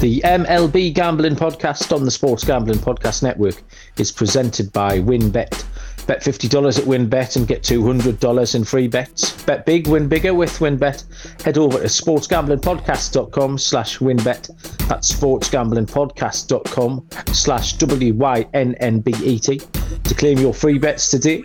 The MLB Gambling Podcast on the Sports Gambling Podcast Network is presented by WynnBET. Bet $50 at WynnBET and get $200 in free bets. Bet big, win bigger with WynnBET. Head over to sportsgamblingpodcast.com slash WynnBET. That's sportsgamblingpodcast.com slash W-Y-N-N-B-E-T to claim your free bets today.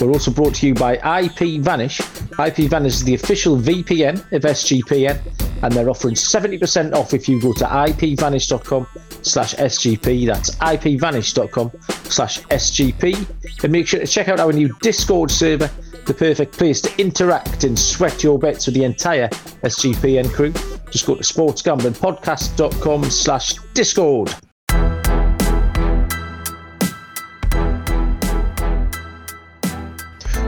We're also brought to you by IP Vanish. IP Vanish is the official VPN of SGPN, and they're offering 70% off if you go to ipvanish.com slash SGP. That's ipvanish.com slash SGP. And make sure to check out our new Discord server, the perfect place to interact and sweat your bets with the entire SGPN crew. Just go to sportsgamblingpodcast.com slash Discord.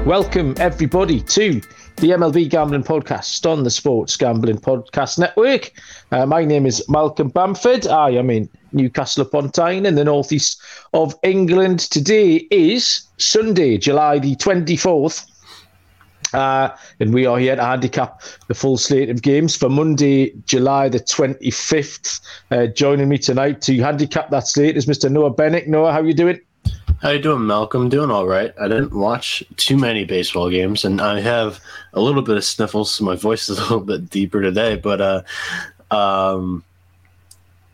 Welcome, everybody, to the MLB Gambling Podcast on the Sports Gambling Podcast Network. Uh, my name is Malcolm Bamford. I am in Newcastle upon Tyne in the northeast of England. Today is Sunday, July the 24th. Uh, and we are here to handicap the full slate of games for Monday, July the 25th. Uh, joining me tonight to handicap that slate is Mr. Noah Bennett. Noah, how are you doing? How you doing, Malcolm? Doing all right. I didn't watch too many baseball games, and I have a little bit of sniffles, so my voice is a little bit deeper today. But uh, um,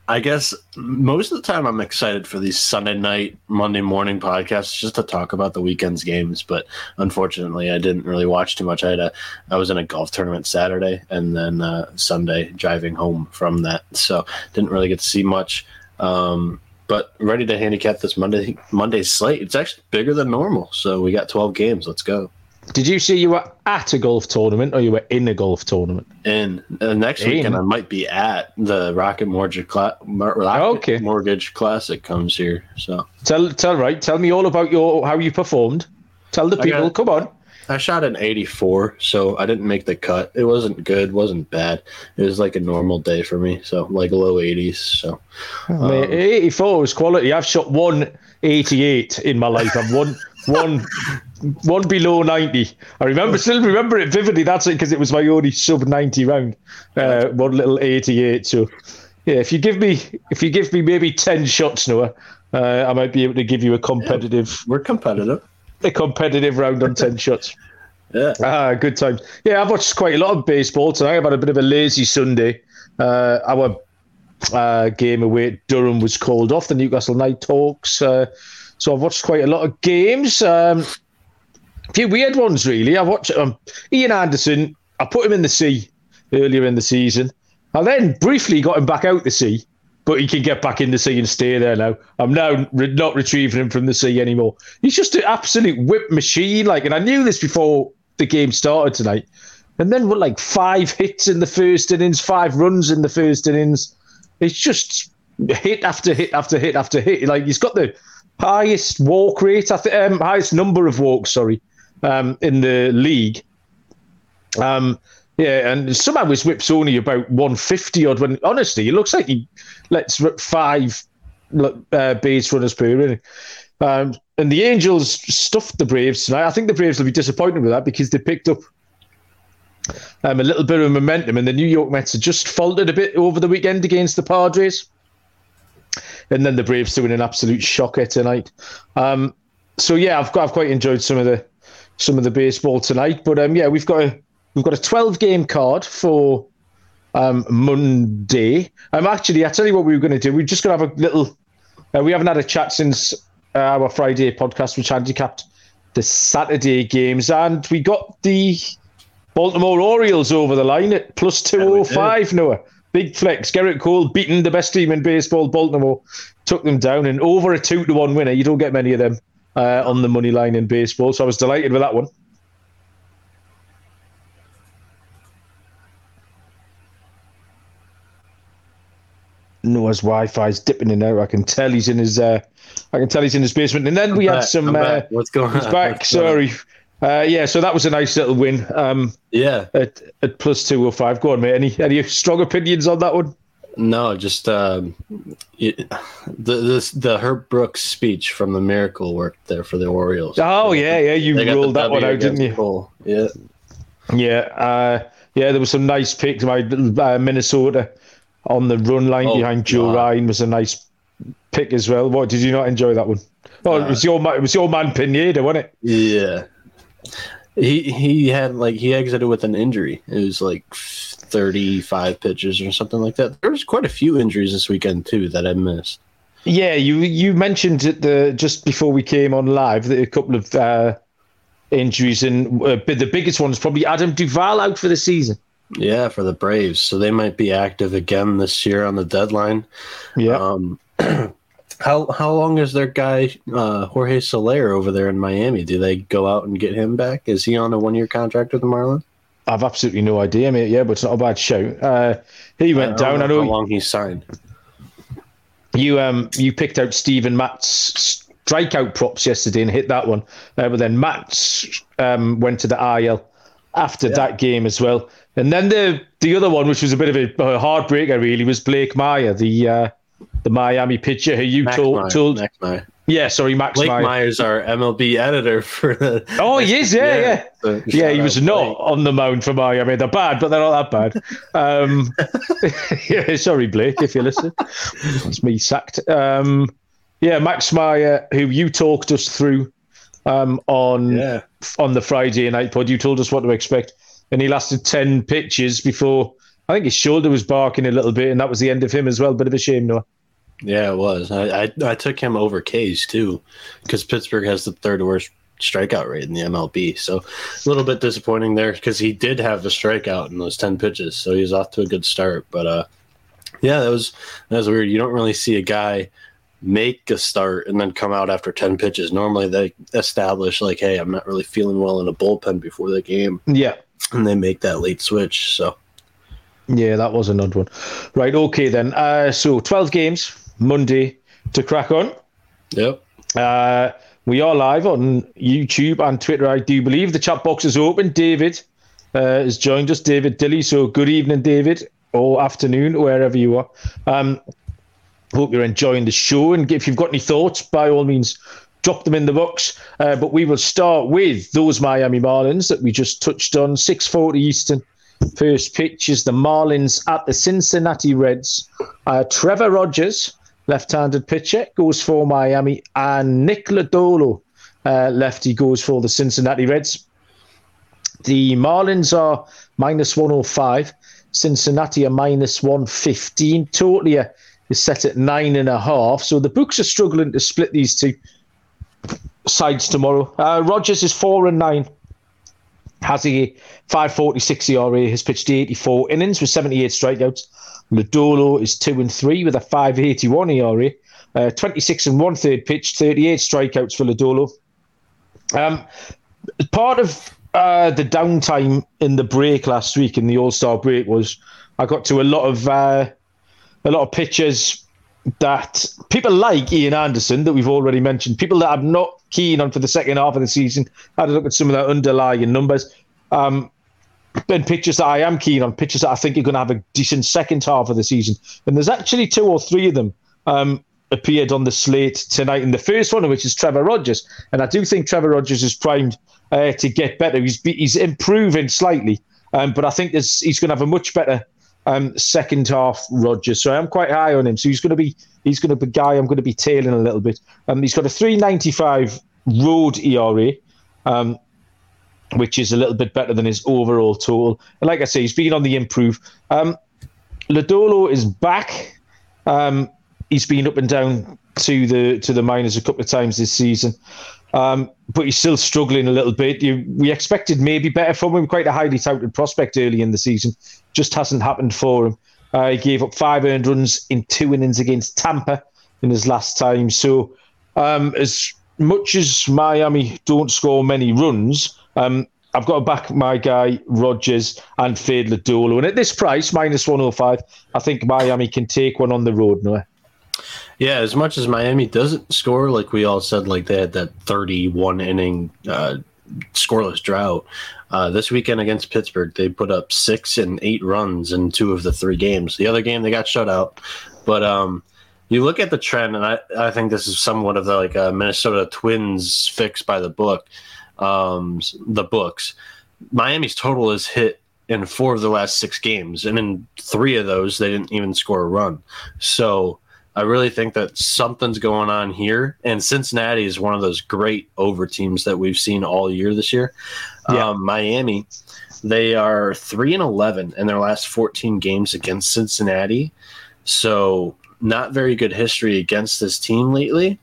I guess most of the time I'm excited for these Sunday night, Monday morning podcasts just to talk about the weekend's games. But unfortunately, I didn't really watch too much. I had a, I was in a golf tournament Saturday, and then uh, Sunday driving home from that, so didn't really get to see much. Um, but ready to handicap this Monday Monday slate. It's actually bigger than normal, so we got twelve games. Let's go. Did you see you were at a golf tournament or you were in a golf tournament? In uh, next in. weekend, I might be at the Rocket Mortgage, Cla- Rocket okay. Mortgage Classic comes here. So tell tell right, tell me all about your how you performed. Tell the people, got, come on. I shot an 84, so I didn't make the cut. It wasn't good, wasn't bad. It was like a normal day for me, so like low 80s. So um, 84 was quality. I've shot one 88 in my life. I've one one one below 90. I remember still remember it vividly. That's it because it was my only sub 90 round. Uh, one little 88. So yeah, if you give me if you give me maybe 10 shots, Noah, uh, I might be able to give you a competitive. Yeah, we're competitive a competitive round on 10 shots. Yeah. Ah, good time. Yeah, I've watched quite a lot of baseball tonight. I've had a bit of a lazy Sunday. Uh, our uh, game away at Durham was called off, the Newcastle Nighthawks. Uh, so I've watched quite a lot of games. Um, a few weird ones, really. I watched um, Ian Anderson. I put him in the sea earlier in the season. I then briefly got him back out the sea but he can get back in the sea and stay there now. I'm now re- not retrieving him from the sea anymore. He's just an absolute whip machine. Like, and I knew this before the game started tonight. And then what, like five hits in the first innings, five runs in the first innings. It's just hit after hit after hit after hit. Like he's got the highest walk rate, I think, um, highest number of walks, sorry, um, in the league. Um, yeah, and somehow his whip's only about 150 odd. When honestly, it looks like he lets five uh, base runners per inning. Um, and the Angels stuffed the Braves tonight. I think the Braves will be disappointed with that because they picked up um, a little bit of momentum, and the New York Mets had just faltered a bit over the weekend against the Padres. And then the Braves doing an absolute shocker tonight. Um, so yeah, I've I've quite enjoyed some of the some of the baseball tonight. But um, yeah, we've got a we've got a 12 game card for um, Monday. Um, actually, I tell you what we were going to do. We're just going to have a little. Uh, we haven't had a chat since uh, our Friday podcast, which handicapped the Saturday games, and we got the Baltimore Orioles over the line at plus two oh five. Noah, big flex. Gerrit Cole beating the best team in baseball. Baltimore took them down, and over a two to one winner. You don't get many of them uh, on the money line in baseball, so I was delighted with that one. Noah's Wi-Fi is dipping in there. I can tell he's in his. Uh, I can tell he's in his basement. And then I'm we back, had some. Uh, What's going on? He's back. Sorry. Uh, yeah, so that was a nice little win. Um, yeah. At, at plus two or five. Go on, mate. Any any strong opinions on that one? No, just um, it, the the the Herb Brooks speech from the Miracle worked there for the Orioles. Oh yeah, yeah, you ruled that one out, didn't you? Cole. Yeah, yeah, uh, yeah. There was some nice picks. My uh, Minnesota on the run line Oh, behind Joe. Ryan was a nice pick as well. What did you not enjoy that one? Oh, it Uh, was your ma- it was your man Pineda, wasn't it? Yeah. He he had like he exited with an injury. It was like 35 pitches or something like that. There was quite a few injuries this weekend too that I missed. Yeah, you you mentioned it the just before we came on live that a couple of uh, injuries and uh, the biggest one is probably Adam Duvall out for the season. Yeah, for the Braves. So they might be active again this year on the deadline. Yeah, Um how how long is their guy uh, Jorge Soler over there in Miami? Do they go out and get him back? Is he on a one year contract with the Marlins? I've absolutely no idea, mate. Yeah, but it's not a bad shout. Uh, he went don't down. I know how long he signed. you um you picked out Steven Matz strikeout props yesterday and hit that one, uh, but then Matt um went to the IL after Yeah. that game as well. And then the the other one, which was a bit of a, a heartbreaker, really, was Blake Meyer, the uh, the Miami pitcher who you Max told, Meyer, told Max Meyer. yeah, sorry, Max Blake Meyer. Myers, our MLB editor for the. Oh, he is, yeah, yeah. So Yeah, he was out not on the mound for Miami. I mean they're bad, but they're not that bad. Um, yeah, sorry, Blake, if you listen. It's me sacked. Um, yeah, Max Meyer, who you talked us through um, on Yeah, on the Friday night pod. You told us what to expect, and he lasted ten pitches before. I think his shoulder was barking a little bit, and that was the end of him as well. Bit of a shame, Noah. yeah, it was. I I, I took him over Case too, because Pittsburgh has the third worst strikeout rate in the MLB. So a little bit disappointing there because he did have the strikeout in those ten pitches, so he was off to a good start. But uh, yeah, that was that was weird. You don't really see a guy make a start and then come out after 10 pitches normally they establish like hey i'm not really feeling well in a bullpen before the game Yeah, and they make that late switch so Yeah, that was an odd one. Right, okay then. Uh, so 12 games, Monday to crack on. yep Uh, we are live on YouTube and Twitter, I do believe. The chat box is open. David uh, has joined us, David Dilly. So good evening, David, or afternoon, wherever you are. Um, hope you're enjoying the show. And if you've got any thoughts, by all means, drop them in the box. Uh, but we will start with those Miami Marlins that we just touched on. 6:40 Eastern. First pitch is the Marlins at the Cincinnati Reds. Uh, Trevor Rogers, left-handed pitcher, goes for Miami, and Nick Lodolo, uh, lefty, goes for the Cincinnati Reds. The Marlins are minus 105. Cincinnati are minus 115. Totalia is set at nine and a half. So the books are struggling to split these two sides tomorrow. Uh, Rogers is four and nine. Has a 546 ERA, has pitched 84 innings with 78 strikeouts. Lodolo is two and three with a 581 ERA. Uh, 26 and one third pitched, 38 strikeouts for Lodolo. Um, part of uh, the downtime in the break last week in the All Star break was I got to a lot of uh, a lot of pitchers that people like Ian Anderson that we've already mentioned. People that I'm not keen on for the second half of the season. I had a look at some of their underlying numbers. Um, and pitchers that I am keen on, pitchers that I think are going to have a decent second half of the season. And there's actually two or three of them um, appeared on the slate tonight. And the first one, which is Trevor Rogers, and I do think Trevor Rogers is primed uh, to get better. He's he's improving slightly, um, but I think he's going to have a much better um, second half. Rogers, so I'm quite high on him. So he's going to be he's going to be guy I'm going to be tailing a little bit. Um, he's got a 3.95 road ERA. Um, which is a little bit better than his overall total. And like I say, he's been on the improve. Um, is back. Um, he's been up and down to the to the minors a couple of times this season, um, but he's still struggling a little bit. You, we expected maybe better from him. Quite a highly touted prospect early in the season, just hasn't happened for him. Uh, he gave up five earned runs in two innings against Tampa in his last time. So, um, as much as Miami don't score many runs, um, I've got to back my guy Rogers and Fade Lodolo. And at this price, minus 105, I think Miami can take one on the road, Noah. Yeah, as much as Miami doesn't score, like we all said, like they had that 31 inning uh, scoreless drought. Uh, this weekend against Pittsburgh, they put up six and eight runs in two of the three games. The other game, they got shut out. But um, you look at the trend, and I, I think this is somewhat of the like a Minnesota Twins fix by the book, um, the books. Miami's total is hit in four of the last six games, and in three of those, they didn't even score a run. So I really think that something's going on here. And Cincinnati is one of those great over teams that we've seen all year this year. Yeah. Um, Miami, they are three and eleven in their last fourteen games against Cincinnati. So not very good history against this team lately.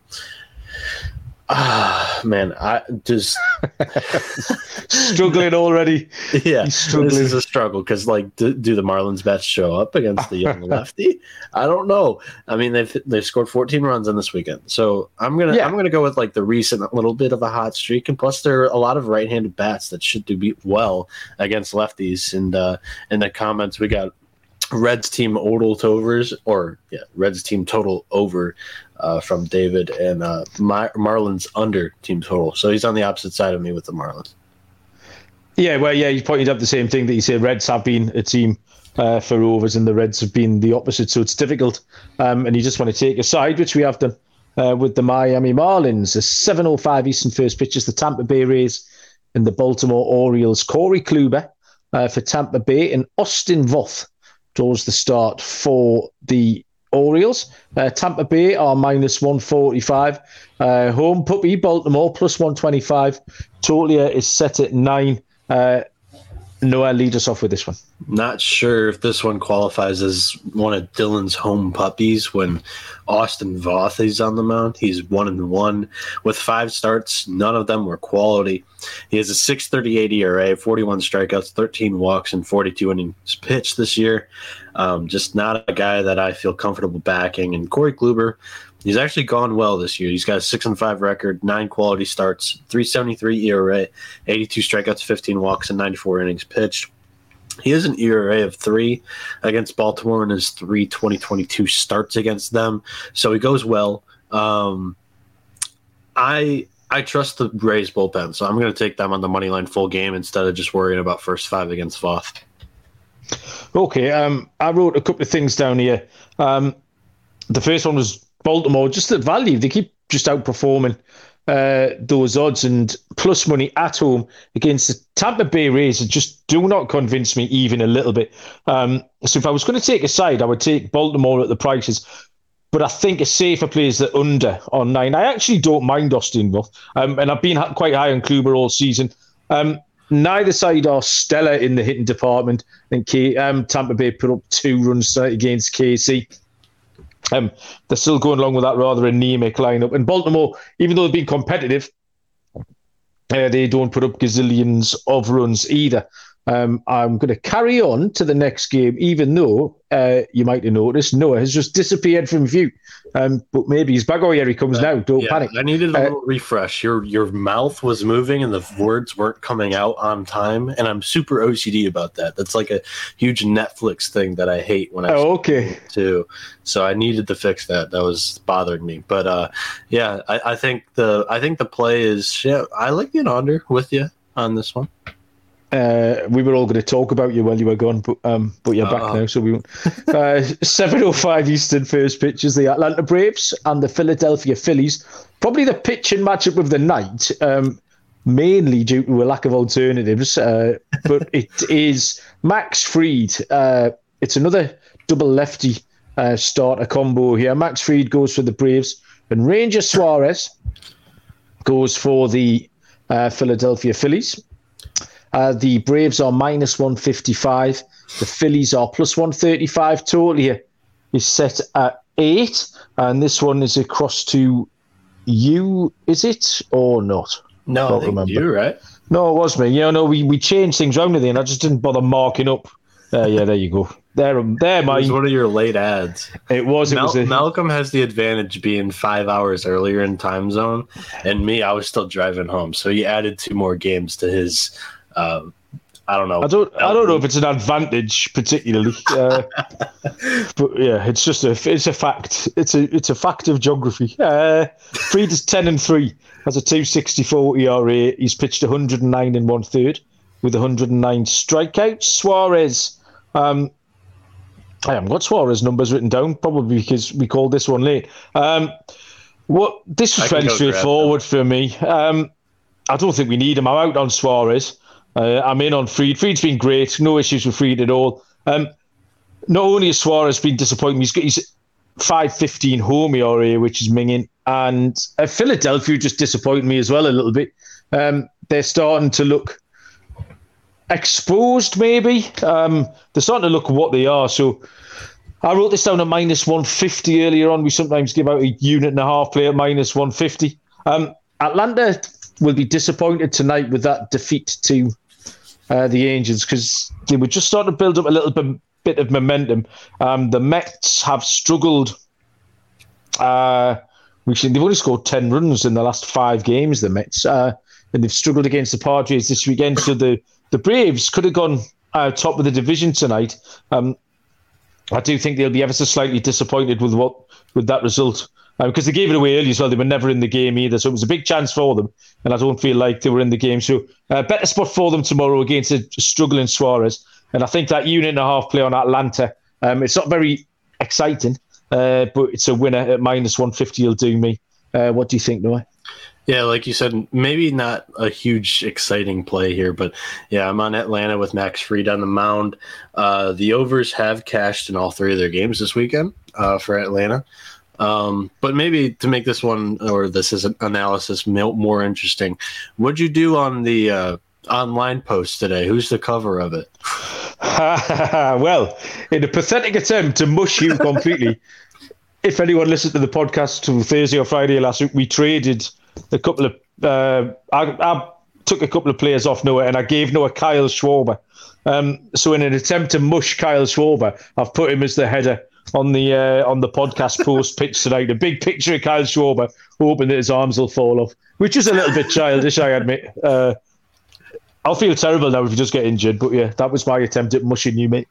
Ah, man, I just struggling already. Yeah, struggling. this is a struggle because, like, do, do, the Marlins bats show up against the young lefty? I don't know. I mean, they've they've scored 14 runs on this weekend, so I'm gonna yeah. I'm gonna go with like the recent little bit of a hot streak, and plus there are a lot of right-handed bats that should do well against lefties. And uh, in the comments, we got Reds team total overs or yeah, Reds team total over uh, from David and uh, Mar- Marlins under team total. So he's on the opposite side of me with the Marlins. Yeah, well, yeah, you pointed out the same thing that you said. Reds have been a team uh, for overs, and the Reds have been the opposite. So it's difficult, um, and you just want to take a side, which we have done uh, with the Miami Marlins. The 7:05 Eastern first pitches, the Tampa Bay Rays and the Baltimore Orioles. Corey Kluber uh, for Tampa Bay and Austin Voth draws the start for the Orioles. Uh, Tampa Bay are minus 145. Uh, home puppy, Baltimore, plus 125. Tolia is set at nine. Uh, Noah, lead us off with this one. Not sure if this one qualifies as one of Dylan's home puppies when Austin Voth is on the mound. He's one and one with five starts. None of them were quality. He has a 638 ERA, 41 strikeouts, 13 walks, and 42 innings pitched this year. Um, just not a guy that I feel comfortable backing. And Corey Kluber, he's actually gone well this year. He's got a six and five record, nine quality starts, 373 ERA, 82 strikeouts, 15 walks, and 94 innings pitched. He has an ERA of three against Baltimore in his three 2022 starts against them. So he goes well. Um, I I trust the Rays bullpen, so I'm going to take them on the money line full game instead of just worrying about first five against Voth. Okay, um, I wrote a couple of things down here. Um, the first one was Baltimore, just the value. They keep just outperforming uh, those odds and plus money at home against the Tampa Bay Rays just do not convince me even a little bit. Um, so if I was going to take a side, I would take Baltimore at the prices. But I think a safer play is the under on nine. I actually don't mind Austin Voth, um, and I've been quite high on Kluber all season. Um, neither side are stellar in the hitting department. I think K- um, Tampa Bay put up two runs against KC. Um, they're still going along with that rather anemic lineup. And Baltimore, even though they've been competitive, uh, they don't put up gazillions of runs either. Um, I'm going to carry on to the next game, even though uh, you might have noticed Noah has just disappeared from view. Um, but maybe he's back. Oh, here he comes uh, now. Don't yeah, panic. I needed a uh, little refresh. Your your mouth was moving and the words weren't coming out on time, and I'm super OCD about that. That's like a huge Netflix thing that I hate when I. Oh, okay. Too. So I needed to fix that. That was bothering me. But uh, yeah, I, I think the I think the play is yeah. I like the under with you on this one. Uh, we were all going to talk about you while you were gone, but um, but you're uh back now, so we won't. Uh, 7:05 Eastern first pitches the Atlanta Braves and the Philadelphia Phillies. Probably the pitching matchup of the night, um, mainly due to a lack of alternatives. Uh, but it is Max Fried. Uh, it's another double lefty uh, starter combo here. Max Fried goes for the Braves, and Ranger Suarez goes for the uh, Philadelphia Phillies. Uh, the Braves are minus 155. The Phillies are plus 135. Total here is set at eight. And this one is across to you, is it or not? No, I remember. you, right? No, it was me. Yeah, no, we, we changed things around and I just didn't bother marking up. Uh, yeah, there you go. There, there, my. It was one of your late ads. It was. It Mal- was a... Malcolm has the advantage being five hours earlier in time zone, and me, I was still driving home, so he added two more games to his um, I don't know. I don't. I don't know if it's an advantage particularly, uh, but yeah, it's just a. It's a fact. It's a. It's a fact of geography. Uh, Fried is ten and three. Has a two sixty four ERA. He's pitched one hundred and nine in one third with one hundred and nine strikeouts. Suarez. Um, I haven't got Suarez numbers written down, probably because we called this one late. Um, what this was fairly straightforward for me. Um, I don't think we need him. I'm out on Suarez. Uh, I'm in on Fried. Fried's been great. No issues with Fried at all. Um, not only has Suarez been disappointing, he's got he's 515 home ERA, which is minging. And uh, Philadelphia just disappointed me as well a little bit. Um, they're starting to look exposed, maybe. Um, they're starting to look what they are. So I wrote this down at minus 150 earlier on. We sometimes give out a unit and a half play at minus 150. Um, Atlanta will be disappointed tonight with that defeat to uh, the Angels because they were just starting to build up a little bit, bit of momentum. Um, the Mets have struggled. Uh, we've seen they've only scored 10 runs in the last five games, the Mets, uh, and they've struggled against the Padres this weekend. So the, the Braves could have gone uh, top of the division tonight. Um, I do think they'll be ever so slightly disappointed with what with that result because uh, they gave it away early as well. They were never in the game either, so it was a big chance for them. And I don't feel like they were in the game. So uh, better spot for them tomorrow against a struggling Suarez. And I think that unit and a half play on Atlanta. Um, it's not very exciting, uh, but it's a winner at minus one fifty. Will do me. Uh, what do you think, Noah? Yeah, like you said, maybe not a huge exciting play here, but yeah, I'm on Atlanta with Max Fried on the mound. Uh, the overs have cashed in all three of their games this weekend uh, for Atlanta. Um, but maybe to make this one or this is an analysis more interesting, what'd you do on the uh, online post today? Who's the cover of it? well, in a pathetic attempt to mush you completely, if anyone listened to the podcast to Thursday or Friday last week, we traded a couple of. Uh, I, I, took a couple of players off Noah and I gave Noah Kyle Schwarber. Um, so in an attempt to mush Kyle Schwarber, I've put him as the header on the uh, on the podcast post pitch tonight. A big picture of Kyle Schwarber, hoping that his arms will fall off, which is a little bit childish, I admit. Uh, I'll feel terrible now if you just get injured, but yeah, that was my attempt at mushing you, mate.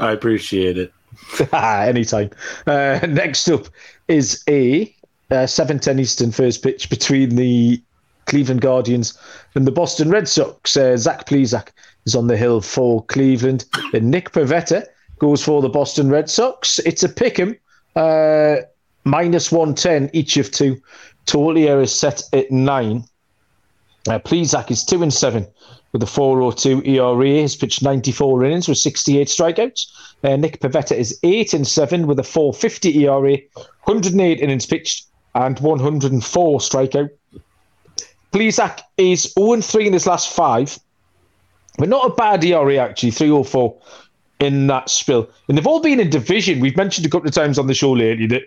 I appreciate it. Anytime. Uh, next up is a uh, 7 10 Eastern first pitch between the Cleveland Guardians and the Boston Red Sox. Uh, Zach Plesac is on the hill for Cleveland. And Nick Pivetta goes for the Boston Red Sox. It's a pick 'em, uh, minus 110 each of two. Totally is set at nine. Uh, Plesac is 2 and 7 with a 402 ERA. He's pitched 94 innings with 68 strikeouts. Uh, Nick Pivetta is 8 and 7 with a 450 ERA, 108 innings pitched, and 104 strikeout. Plesac is 0 3 in his last five, but not a bad ERA actually, 304 in that spill. And they've all been in division. We've mentioned a couple of times on the show lately that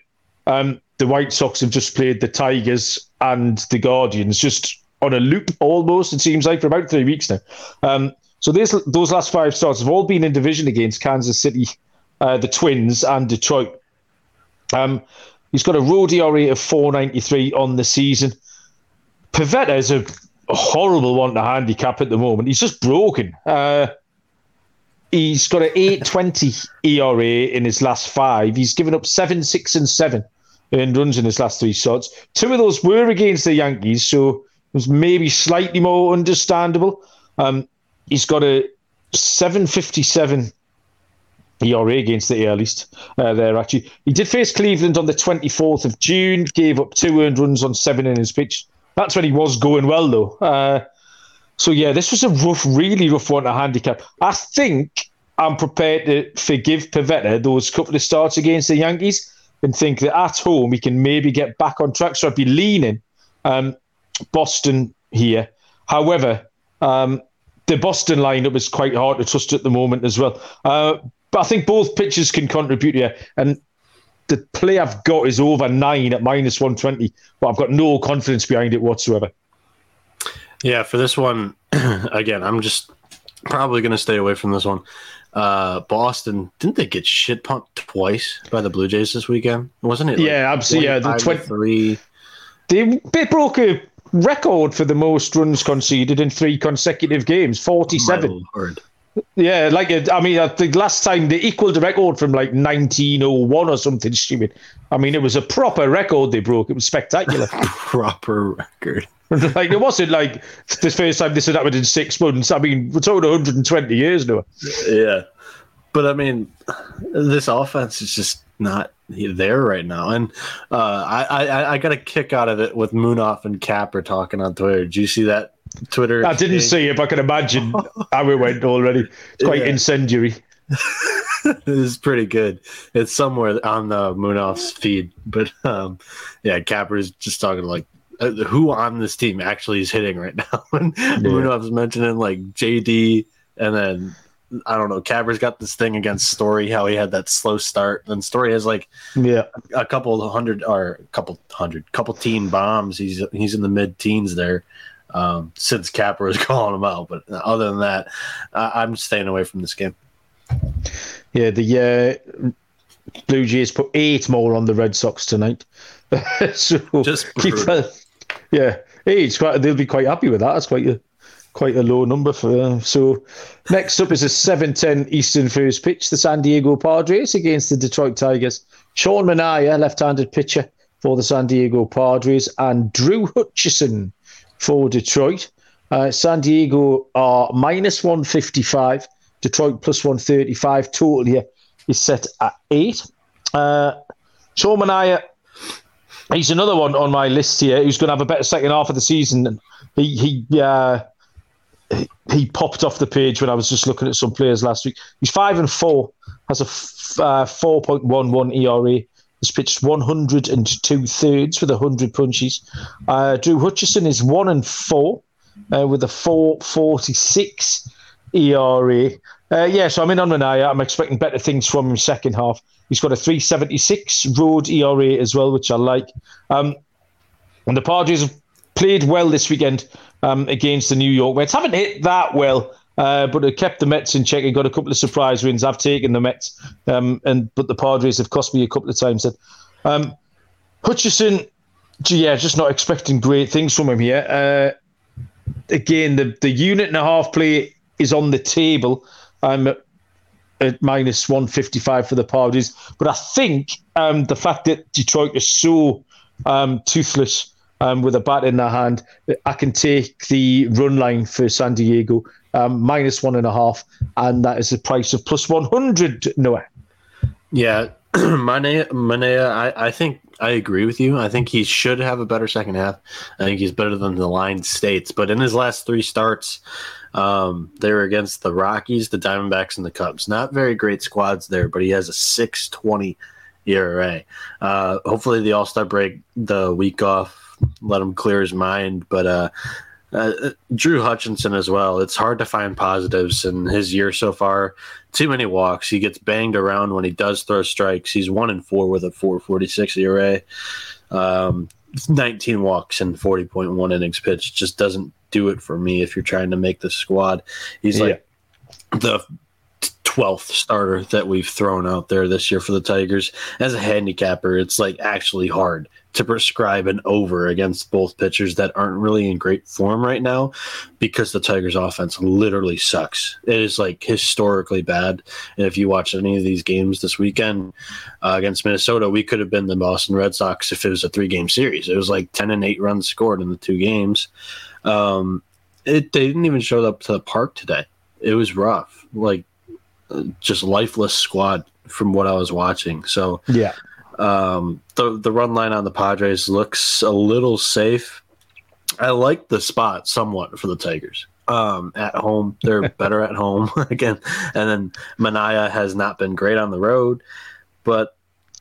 um, the White Sox have just played the Tigers and the Guardians just on a loop almost, it seems like, for about three weeks now. Um, so this, those last five starts have all been in division against Kansas City, uh, the Twins, and Detroit. Um, he's got a road ERA of 493 on the season. Pivetta is a horrible one to handicap at the moment. He's just broken. Uh, he's got an 820 ERA in his last five. He's given up seven, six, and seven earned runs in his last three shots. Two of those were against the Yankees, so it was maybe slightly more understandable. Um, he's got a 757 ERA against the AL East uh, there, actually. He did face Cleveland on the 24th of June, gave up two earned runs on seven innings pitched. That's when he was going well, though. Uh, so, yeah, this was a rough, really rough one to handicap. I think I'm prepared to forgive Pivetta those couple of starts against the Yankees and think that at home he can maybe get back on track. So I'd be leaning um, Boston here. However, um, the Boston lineup is quite hard to trust at the moment as well. Uh, but I think both pitchers can contribute here. And the play I've got is over nine at minus 120, but I've got no confidence behind it whatsoever. Yeah, for this one, again, I'm just probably going to stay away from this one. Uh, Boston, didn't they get shit pumped twice by the Blue Jays this weekend? Wasn't it? Like yeah, absolutely. Yeah, the 23. They, they broke a record for the most runs conceded in three consecutive games 47. Yeah, like I mean, I think last time they equaled the record from like 1901 or something stupid. I mean, it was a proper record they broke. It was spectacular. proper record. like it wasn't like the first time this had happened in six months. I mean, we're talking 120 years now. Yeah, but I mean, this offense is just not there right now. And uh, I, I, I got a kick out of it with Munaf and Capper talking on Twitter. Did you see that Twitter. I didn't exchange. see it, but I can imagine how it went already. It's quite Yeah. incendiary. it is pretty good. It's somewhere on the Munoz feed, but um, yeah, Capper's just talking like uh, who on this team actually is hitting right now. and Munaf's mentioning like JD, and then I don't know. Capper's got this thing against Story, how he had that slow start. And Story has like Yeah. a couple hundred or a couple hundred, couple teen bombs. He's he's in the mid teens there. Um, since Capper was calling him out, but other than that, I I'm staying away from this game. Yeah, the uh, Blue Jays put eight more on the Red Sox tonight. so Just keep yeah, hey, it's quite, they'll be quite happy with that. That's quite a quite a low number for. them. so next up is a seven ten Eastern first pitch. The San Diego Padres against the Detroit Tigers. Sean Manaea, left-handed pitcher for the San Diego Padres, and Drew Hutchison for Detroit. Uh, San Diego are minus one fifty five. Detroit plus one thirty five. Total here is set at eight. Uh, Sean Manaea he's another one on my list here who's going to have a better second half of the season. He he uh, he, popped off the page when I was just looking at some players last week. He's five and four, has a uh, four point one one ERA. He's pitched one hundred and two thirds with hundred punches. Uh, Drew Hutchison is one and four uh, with a four forty six ERA. Uh, yeah, so I'm in on Manaea. I'm expecting better things from him second half. He's got a 376 road ERA as well, which I like. Um, and the Padres have played well this weekend um, against the New York Mets. Haven't hit that well, uh, but it kept the Mets in check and got a couple of surprise wins. I've taken the Mets, um, and but the Padres have cost me a couple of times. Then um, Hutchison, yeah, just not expecting great things from him here. Uh, again, the the unit and a half play is on the table. I'm at, minus 155 for the Padres. But I think um, the fact that Detroit is so um, toothless um, with a bat in their hand, I can take the run line for San Diego um, minus one and a half, and that is the price of plus 100. Noah. Yeah, Mane, Manaea, I, I think I agree with you. I think he should have a better second half. I think he's better than the line states. But in his last three starts, um, they were against the Rockies, the Diamondbacks, and the Cubs. Not very great squads there, but he has a 620 ERA. Uh, hopefully, the All Star break, the week off, let him clear his mind. But uh, uh, Drew Hutchison as well. It's hard to find positives in his year so far. Too many walks. He gets banged around when he does throw strikes. He's one and four with a 446 ERA. Um, 19 walks and 40.1 innings pitched just doesn't do it for me if you're trying to make the squad. He's like the 12th starter that we've thrown out there this year for the Tigers. As a handicapper, it's like actually hard to prescribe an over against both pitchers that aren't really in great form right now because the Tigers offense literally sucks. It is like historically bad. And if you watch any of these games this weekend uh, against Minnesota, we could have been the Boston Red Sox if it was a three game series. It was like 10 and 8 runs scored in the two games. Um, it, they didn't even show up to the park today. It was rough. Like, uh, just lifeless squad from what I was watching. So, Yeah. Um, the the run line on the Padres looks a little safe. I like the spot somewhat for the Tigers. Um, at home, they're better at home again. And then Manaea has not been great on the road, but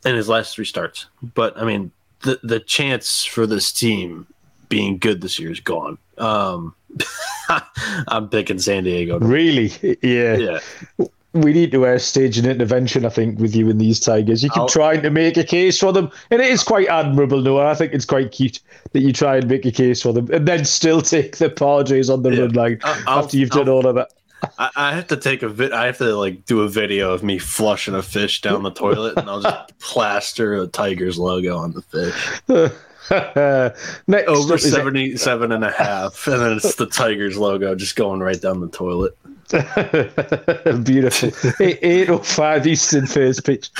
in his last three starts. But I mean, the the chance for this team being good this year is gone. Um, I'm picking San Diego. Really? Yeah. Yeah, We need to uh, stage an intervention, I think, with you and these Tigers. You keep I'll- trying to make a case for them, and it is quite admirable, Noah. I think it's quite cute that you try and make a case for them, and then still take the Padres on the Yeah. run line I- I'll- after you've done I'll- all of that. I, I have to take a vid. I have to like do a video of me flushing a fish down the toilet, and I'll just plaster a Tigers logo on the fish. Next Over up is 77 and a half, and then it's the Tigers logo just going right down the toilet. Beautiful. Eight- 805 Eastern first pitch.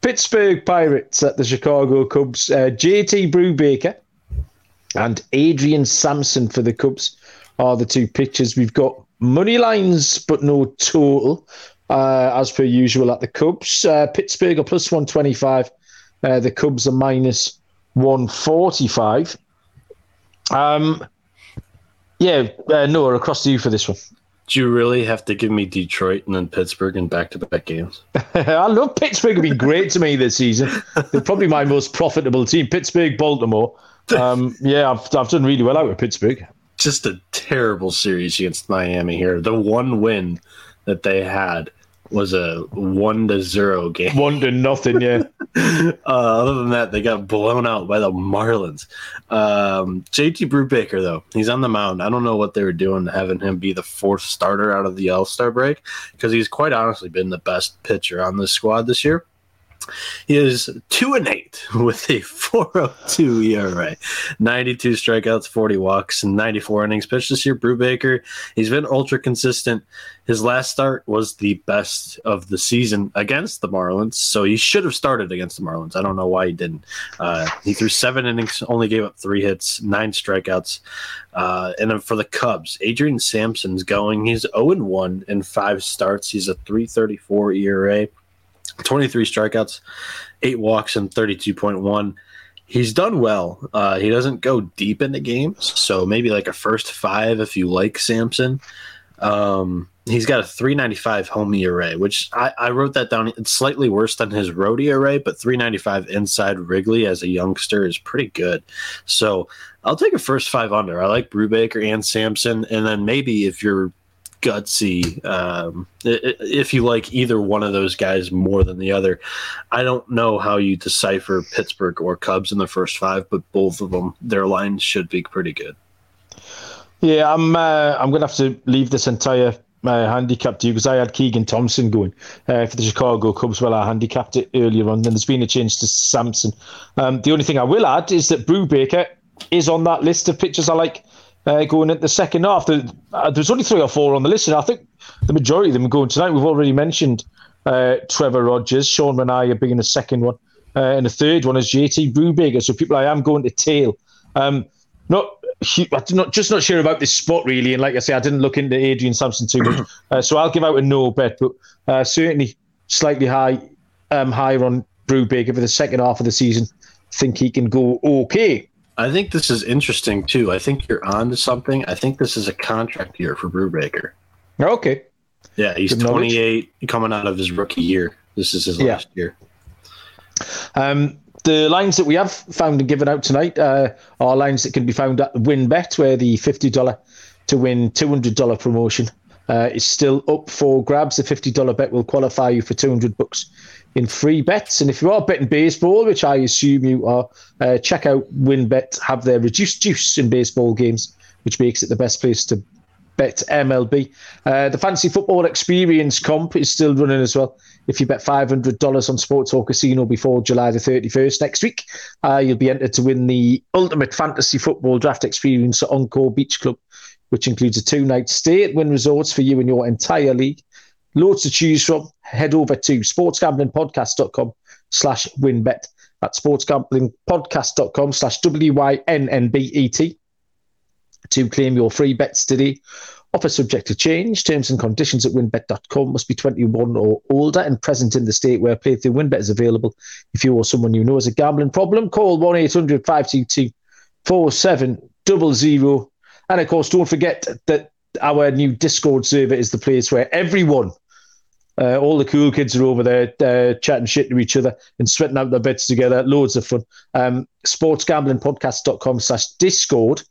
Pittsburgh Pirates at the Chicago Cubs. Uh, JT Brubaker and Adrian Sampson for the Cubs are the two pitchers. We've got money lines, but no total, uh, as per usual at the Cubs. Uh, Pittsburgh are plus 125. Uh, the Cubs are minus 145. Um, Yeah, uh, Noah, across to you for this one. Do you really have to give me Detroit and then Pittsburgh and back to back games? I love Pittsburgh. Have been great to me this season. They're probably my most profitable team. Pittsburgh, Baltimore. Um, yeah, I've, I've done really well out of Pittsburgh. Just a terrible series against Miami here. The one win that they had was a one to zero game. One to nothing, yeah. Uh, other than that, they got blown out by the Marlins. Um, JT Brubaker, though, he's on the mound. I don't know what they were doing having him be the fourth starter out of the All Star break because he's quite honestly been the best pitcher on this squad this year. He is two and eight with a 4.02 ERA, 92 strikeouts, 40 walks, and 94 innings pitched this year. Brubaker, he's been ultra consistent. His last start was the best of the season against the Marlins, so he should have started against the Marlins. I don't know why he didn't. Uh, he threw seven innings, only gave up three hits, nine strikeouts. Uh, and then for the Cubs, Adrian Sampson's going. He's 0 1 in five starts. He's a 334 ERA. 23 strikeouts, eight walks, and 32.1. He's done well. Uh, he doesn't go deep into games, so maybe like a first five if you like Sampson. Um, he's got a 395 home ERA, which I, I, wrote that down. It's slightly worse than his road ERA, but 395 inside Wrigley as a youngster is pretty good. So I'll take a first five under. I like Brubaker and Sampson, and then maybe if you're gutsy. Um, if you like either one of those guys more than the other, I don't know how you decipher Pittsburgh or Cubs in the first five, but both of them, their lines should be pretty good. Yeah, I'm. Uh, I'm to have to leave this entire uh, handicap to you because I had Keegan Thompson going uh, for the Chicago Cubs. Well, I handicapped it earlier on. Then there's been a change to Sampson. Um, the only thing I will add is that Brubaker is on that list of pitchers I like uh, going into the second half. Uh, there's only three or four on the list, and I think the majority of them are going tonight. We've already mentioned uh, Trevor Rogers, Sean Manaea being the second one, uh, and the third one is JT Brubaker. So people I am going to tail. Um, not I'm not just not sure about this spot really, and like I say, I didn't look into Adrian Sampson too much, uh, so I'll give out a no bet, but uh, certainly slightly high, um, higher on Brubaker for the second half of the season. Think he can go okay. I think this is interesting too. I think you're on to something. I think this is a contract year for Brubaker. Okay. Yeah, he's Good 28, knowledge. coming out of his rookie year. This is his yeah. last year. Um, the lines that we have found and given out tonight uh, are lines that can be found at WynnBET, where the $50 to win $200 promotion uh, is still up for grabs. The $50 bet will qualify you for 200 bucks in free bets. And if you are betting baseball, which I assume you are, uh, check out WynnBET, have their reduced juice in baseball games, which makes it the best place to bet MLB. Uh, the fantasy football experience comp is still running as well. If you bet $500 on Sports or Casino before July the 31st next week, uh, you'll be entered to win the ultimate fantasy football draft experience at Encore Beach Club, which includes a two night stay at Wynn Resorts for you and your entire league. Loads to choose from. Head over to sportsgamblingpodcast.com slash wynnbet. That's sportsgamblingpodcast.com slash W-Y-N-N-B-E-T to claim your free bets today. Offer subject to change. Terms and conditions at wynnbet.com must be 21 or older and present in the state where playthrough wynnbet is available. If you or someone you know has a gambling problem, call 1 800 522 4700. And of course, don't forget that our new Discord server is the place where everyone uh, all the cool kids are over there uh, chatting shit to each other and sweating out their bets together. Loads of fun. Um, sportsgamblingpodcast.com slash discord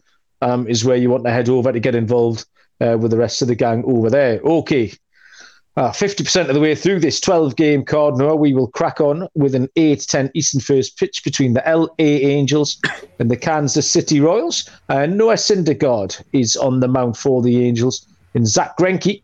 um, is where you want to head over to get involved uh, with the rest of the gang over there. Okay. Uh, 50% of the way through this 12 game card now, we will crack on with an 8 10 Eastern first pitch between the LA Angels and the Kansas City Royals. Uh, Noah Syndergaard is on the mound for the Angels, and Zach Greinke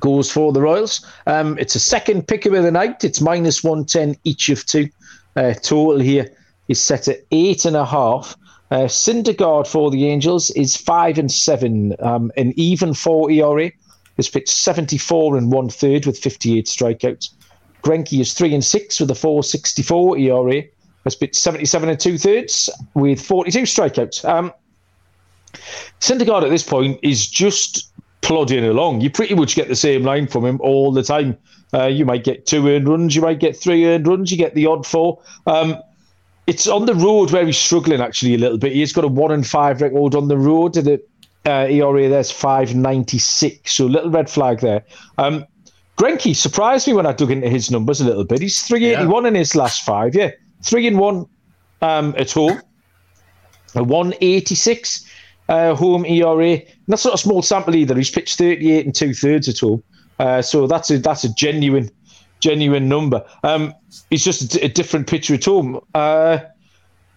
goes for the Royals. Um, it's a second pick of the night. It's minus 110 each of two. Uh, total here is set at eight and a half. Uh, Syndergaard for the Angels is five and seven, um, an even four ERA. Has pitched 74 and one third with 58 strikeouts. Greinke is three and six with a 464 ERA. Has pitched 77 and two thirds with 42 strikeouts. Um, Syndergaard at this point is just plodding along. You pretty much get the same line from him all the time. Uh, you might get two earned runs, you might get three earned runs, you get the odd four. Um, it's on the road where he's struggling actually a little bit. He's got a one and five record on the road, and the uh, ERA there's 596. So little red flag there. Um, Greinke surprised me when I dug into his numbers a little bit. He's 381 yeah. in his last five. Yeah, three and one um, at home, a 186 uh, home ERA. And that's not a small sample either. He's pitched 38 and two thirds at home. Uh, so that's a that's a genuine genuine number. Um, he's just a, different pitcher at home. Uh,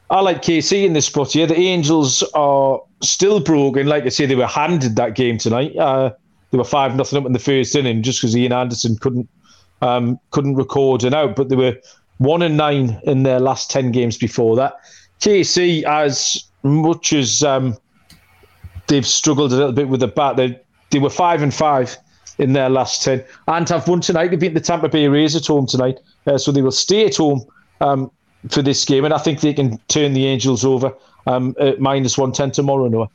I like KC in this spot here. The Angels are still broken. Like I say, they were handed that game tonight. Uh, they were five nothing up in the first inning just because Ian Anderson couldn't um, couldn't record an out. But they were one and nine in their last ten games before that. KC, as much as um, they've struggled a little bit with the bat, they they were five and five in their last ten and have won tonight. They beat the Tampa Bay Rays at home tonight, uh, so they will stay at home um, for this game, and I think they can turn the Angels over um, at minus one ten tomorrow. Noah.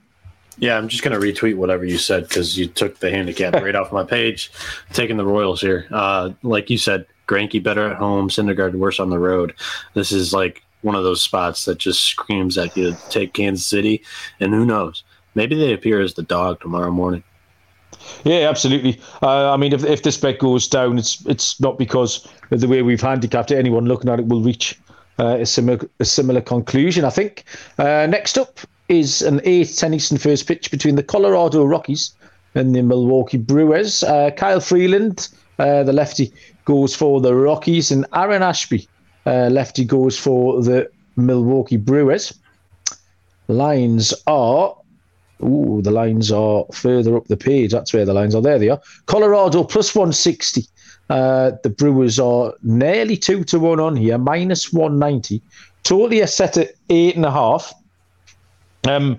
Yeah, I'm just going to retweet whatever you said because you took the handicap right off my page, taking the Royals here. Uh, like you said, Greinke better at home, Syndergaard worse on the road. This is like one of those spots that just screams at you to take Kansas City, and who knows? Maybe they appear as the dog tomorrow morning. Yeah, absolutely. Uh, I mean, if, if this bet goes down, it's it's not because of the way we've handicapped it. Anyone looking at it will reach uh, a similar a similar conclusion. I think. Uh, next up is an 8 10 Eastern first pitch between the Colorado Rockies and the Milwaukee Brewers. Uh, Kyle Freeland, uh, the lefty, goes for the Rockies, and Aaron Ashby, uh, lefty, goes for the Milwaukee Brewers. Lines are. Ooh, the lines are further up the page. That's where the lines are. There they are. Colorado plus 160 uh, the Brewers are nearly two to one on here, minus 190. Totally a set at eight and a half. Um,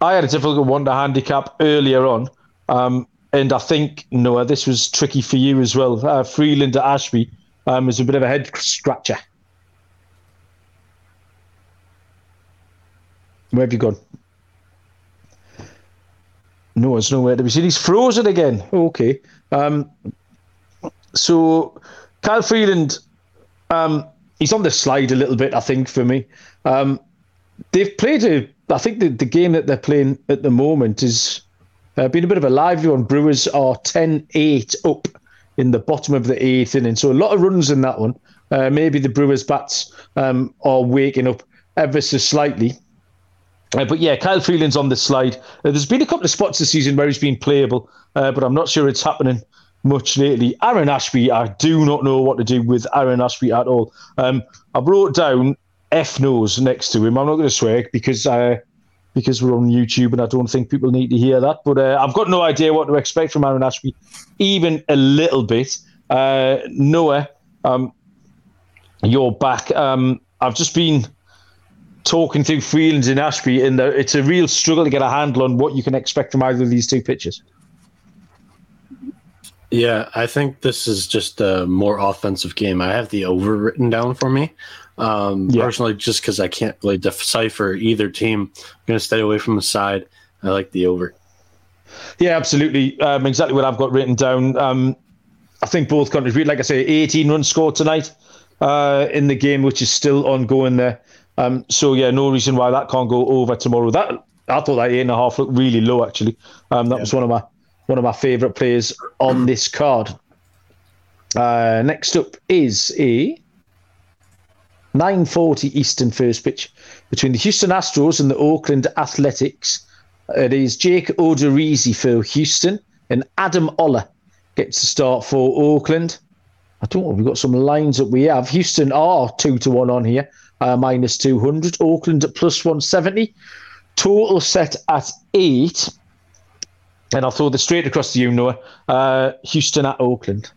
I had a difficult one to handicap earlier on. Um, and I think, Noah, this was tricky for you as well. Uh, Freeland to Ashby um, was a bit of a head scratcher. Where have you gone? No, it's nowhere to be seen. He's frozen again. Okay. Um, so Kyle Freeland, um, he's on the slide a little bit, I think, for me. Um, they've played a, I think the, the game that they're playing at the moment is uh, been a bit of a lively one. Brewers are 10 8 up in the bottom of the eighth inning. So a lot of runs in that one. Uh, maybe the Brewers' bats um, are waking up ever so slightly. Uh, but yeah, Kyle Freeland's on the slide. Uh, there's been a couple of spots this season where he's been playable, uh, but I'm not sure it's happening much lately. Aaron Ashby, I do not know what to do with Aaron Ashby at all. Um, I wrote down F nose next to him. I'm not going to swear because uh, because we're on YouTube and I don't think people need to hear that. But uh, I've got no idea what to expect from Aaron Ashby, even a little bit. Uh, Noah, um, you're back. Um, I've just been talking through Freelands and Ashby, and it's a real struggle to get a handle on what you can expect from either of these two pitches. Yeah, I think this is just a more offensive game. I have the over written down for me. Um, yeah. Personally, just because I can't really decipher either team, I'm going to stay away from the side. I like the over. Yeah, absolutely. Um, exactly what I've got written down. Um, I think both countries, like I say, 18 runs scored tonight uh, in the game, which is still ongoing there. Um, so yeah, no reason why that can't go over tomorrow. That I thought that eight and a half looked really low actually. Um, that yeah. was one of my one of my favourite players on this card. Uh, next up is a 9:40 Eastern first pitch between the Houston Astros and the Oakland Athletics. It is Jake Odorizzi for Houston and Adam Oller gets to start for Oakland. I don't know. We've got some lines that we have. Houston are two to one on here, uh, minus 200. Oakland at plus 170. Total set at eight. And I'll throw this straight across to you, Noah. Uh, Houston at Oakland.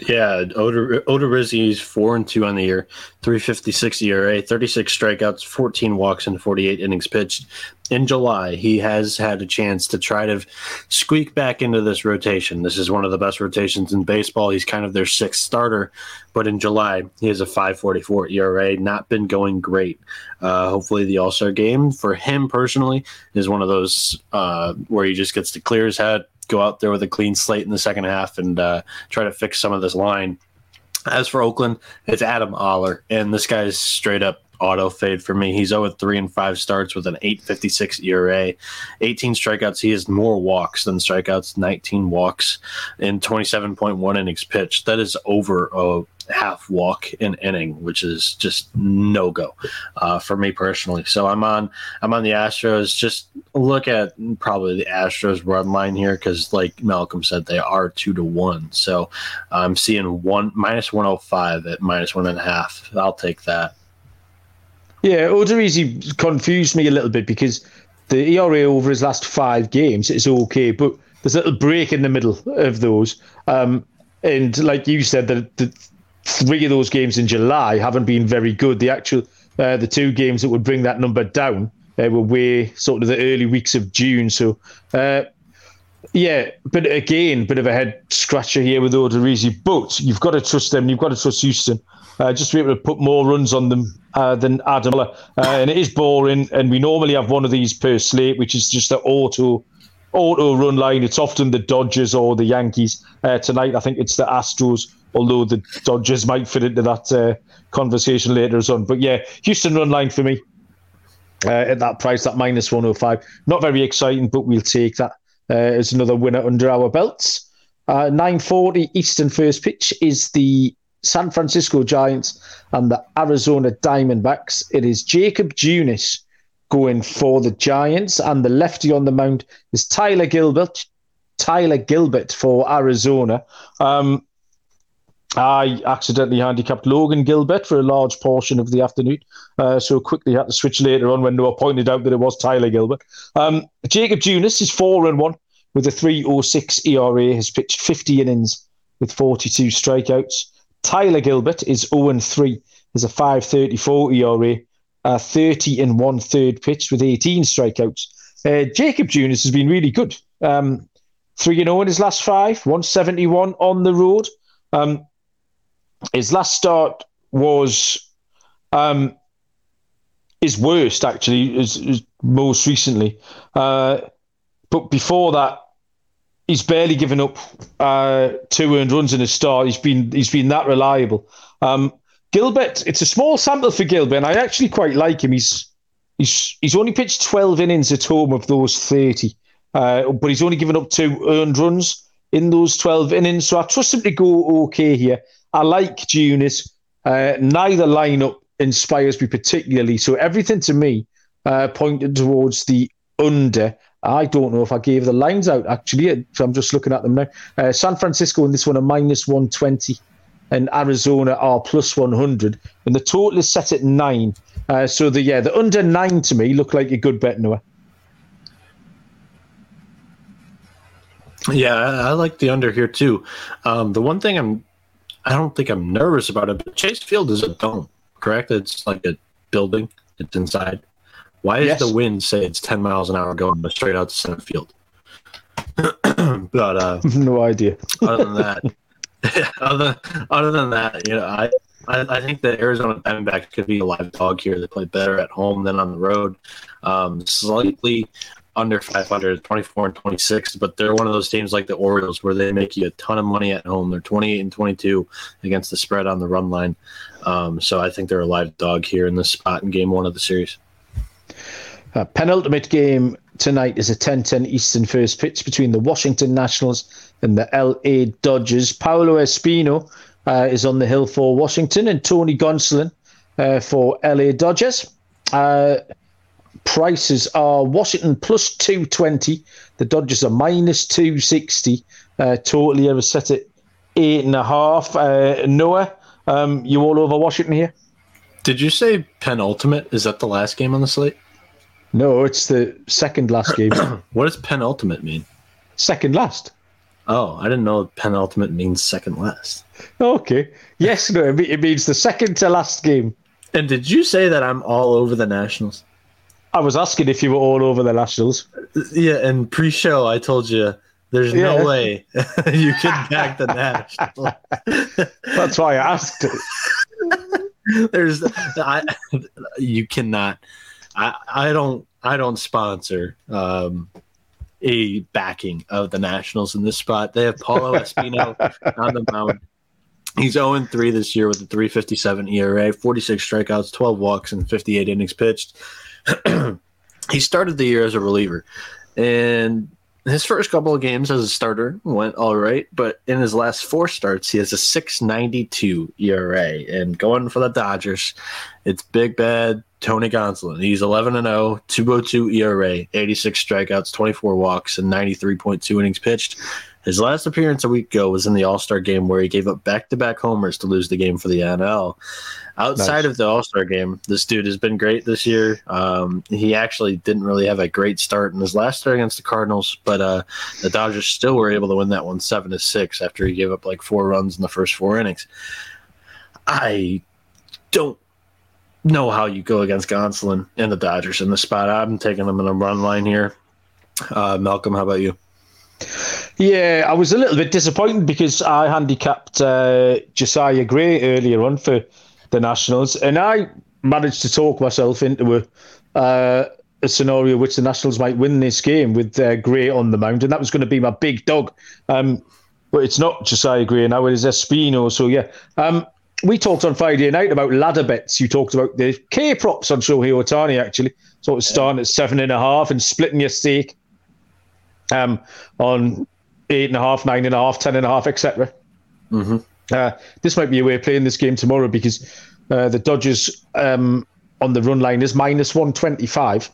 Yeah, Oda Odorizzi is four and two on the year, three fifty six ERA, thirty six strikeouts, fourteen walks, and forty eight innings pitched. In July, he has had a chance to try to squeak back into this rotation. This is one of the best rotations in baseball. He's kind of their sixth starter, but in July he has a five forty four ERA. Not been going great. Uh, hopefully, the All Star game for him personally is one of those uh, where he just gets to clear his head go out there with a clean slate in the second half and uh, try to fix some of this line. As for Oakland, it's Adam Oller, and this guy's straight up auto fade for me. He's 0 3 and 5 starts with an 856 ERA, 18 strikeouts. He has more walks than strikeouts, 19 walks in 27.1 innings pitched. That is over a half walk in inning, which is just no go uh, for me personally. So I'm on I'm on the Astros. Just look at probably the Astros run line here because, like Malcolm said, they are two to one. So I'm seeing one minus 105 at minus one and a half. I'll take that. Yeah, Odorizzi confused me a little bit because the ERA over his last five games is okay, but there's a little break in the middle of those. Um, and like you said, that the three of those games in July haven't been very good. The actual uh, the two games that would bring that number down uh, were way sort of the early weeks of June. So. Uh, yeah, but again, bit of a head scratcher here with Odorizzi. But you've got to trust them. You've got to trust Houston. Uh, just to be able to put more runs on them uh, than Adam. Uh, and it is boring. And we normally have one of these per slate, which is just an auto auto run line. It's often the Dodgers or the Yankees. Uh, tonight, I think it's the Astros although the Dodgers might fit into that uh, conversation later on. But yeah, Houston run line for me uh, at that price, that minus 105. Not very exciting, but we'll take that uh, as another winner under our belts. Uh, 940 Eastern first pitch is the San Francisco Giants and the Arizona Diamondbacks. It is Jakob Junis going for the Giants, and the lefty on the mound is Tyler Gilbert. Tyler Gilbert for Arizona. Um, I accidentally handicapped Logan Gilbert for a large portion of the afternoon, uh, so quickly had to switch later on when Noah pointed out that it was Tyler Gilbert. Um, Jakob Junis is four and one with a 3.06 ERA, has pitched 50 innings with 42 strikeouts. Tyler Gilbert is 0 and 3, has a 5.34 ERA, uh, 30 and one third pitched with 18 strikeouts. Uh, Jakob Junis has been really good. Um, 3 and 0 in his last five, 171 on the road. Um, his last start was um, his worst, actually, is, is most recently. Uh, but before that, he's barely given up uh, two earned runs in his start. He's been he's been that reliable. Um, Gilbert, it's a small sample for Gilbert, and I actually quite like him. He's he's he's only pitched twelve innings at home of those thirty, uh, but he's only given up two earned runs in those twelve innings. So I trust him to go okay here. I like Junis. Uh, neither lineup inspires me particularly. So everything to me uh, pointed towards the under. I don't know if I gave the lines out actually. I'm just looking at them now. Uh, San Francisco in this one are minus 120 and Arizona are plus 100. And the total is set at nine. Uh, so the yeah, the under nine to me look like a good bet, Noah. Yeah, I, like the under here too. Um, the one thing I'm I don't think I'm nervous about it. But Chase Field is a dome, correct? It's like a building. It's inside. Why yes. the wind say it's 10 miles an hour going straight out to center field? but uh, no idea. other than that, other other than that, you know, I, I, I think that Arizona Diamondbacks could be a live dog here. They play better at home than on the road. Um, slightly under 500, 24 and 26, but they're one of those teams like the Orioles where they make you a ton of money at home. They're 28 and 22 against the spread on the run line. Um, so I think they're a live dog here in this spot in game one of the series. Uh, penultimate game tonight is a 10-10 Eastern first pitch between the Washington Nationals and the LA Dodgers. Paolo Espino uh, is on the hill for Washington and Tony Gonsolin uh, for LA Dodgers. Uh, prices are Washington plus 220. The Dodgers are minus 260. Uh, totally ever set at eight and a half. Uh, Noah, um, you all over Washington here? Did you say penultimate? Is that the last game on the slate? No, it's the second last game. what does penultimate mean? Second last. Oh, I didn't know penultimate means second last. Okay. Yes, no, it means the second to last game. And did you say that I'm all over the Nationals? I was asking if you were all over the Nationals. Yeah, and pre-show I told you there's yeah. no way you can back the Nationals. That's why I asked. there's, I, you cannot. I, I don't. I don't sponsor um, a backing of the Nationals in this spot. They have Paolo Espino on the mound. He's 0 3 this year with a 357 ERA, 46 strikeouts, 12 walks, and 58 innings pitched. he started the year as a reliever. And his first couple of games as a starter went all right, but in his last four starts, he has a 692 ERA. And going for the Dodgers, it's big bad Tony Gonsolin. He's 11 and 0, 202 ERA, 86 strikeouts, 24 walks, and 93.2 innings pitched. His last appearance a week ago was in the All Star game where he gave up back to back homers to lose the game for the NL. Outside nice. of the All Star game, this dude has been great this year. Um, he actually didn't really have a great start in his last start against the Cardinals, but uh, the Dodgers still were able to win that one seven to six after he gave up like four runs in the first four innings. I don't know how you go against Gonsolin and the Dodgers in the spot. I'm taking them in a run line here. Uh, Malcolm, how about you? Yeah, I was a little bit disappointed because I handicapped uh, Josiah Gray earlier on for the Nationals, and I managed to talk myself into a, uh, a scenario which the Nationals might win this game with uh, Gray on the mound, and that was going to be my big dog. Um, but it's not Josiah Gray now; it is Espino. So yeah, um, we talked on Friday night about ladder bets. You talked about the K props on Shohei Ohtani actually. So it was starting at seven and a half and splitting your stake um, on eight and a half, nine and a half, ten and a half, etc. Mm-hmm. Uh, this might be a way of playing this game tomorrow because uh, the Dodgers um, on the run line is minus one twenty five.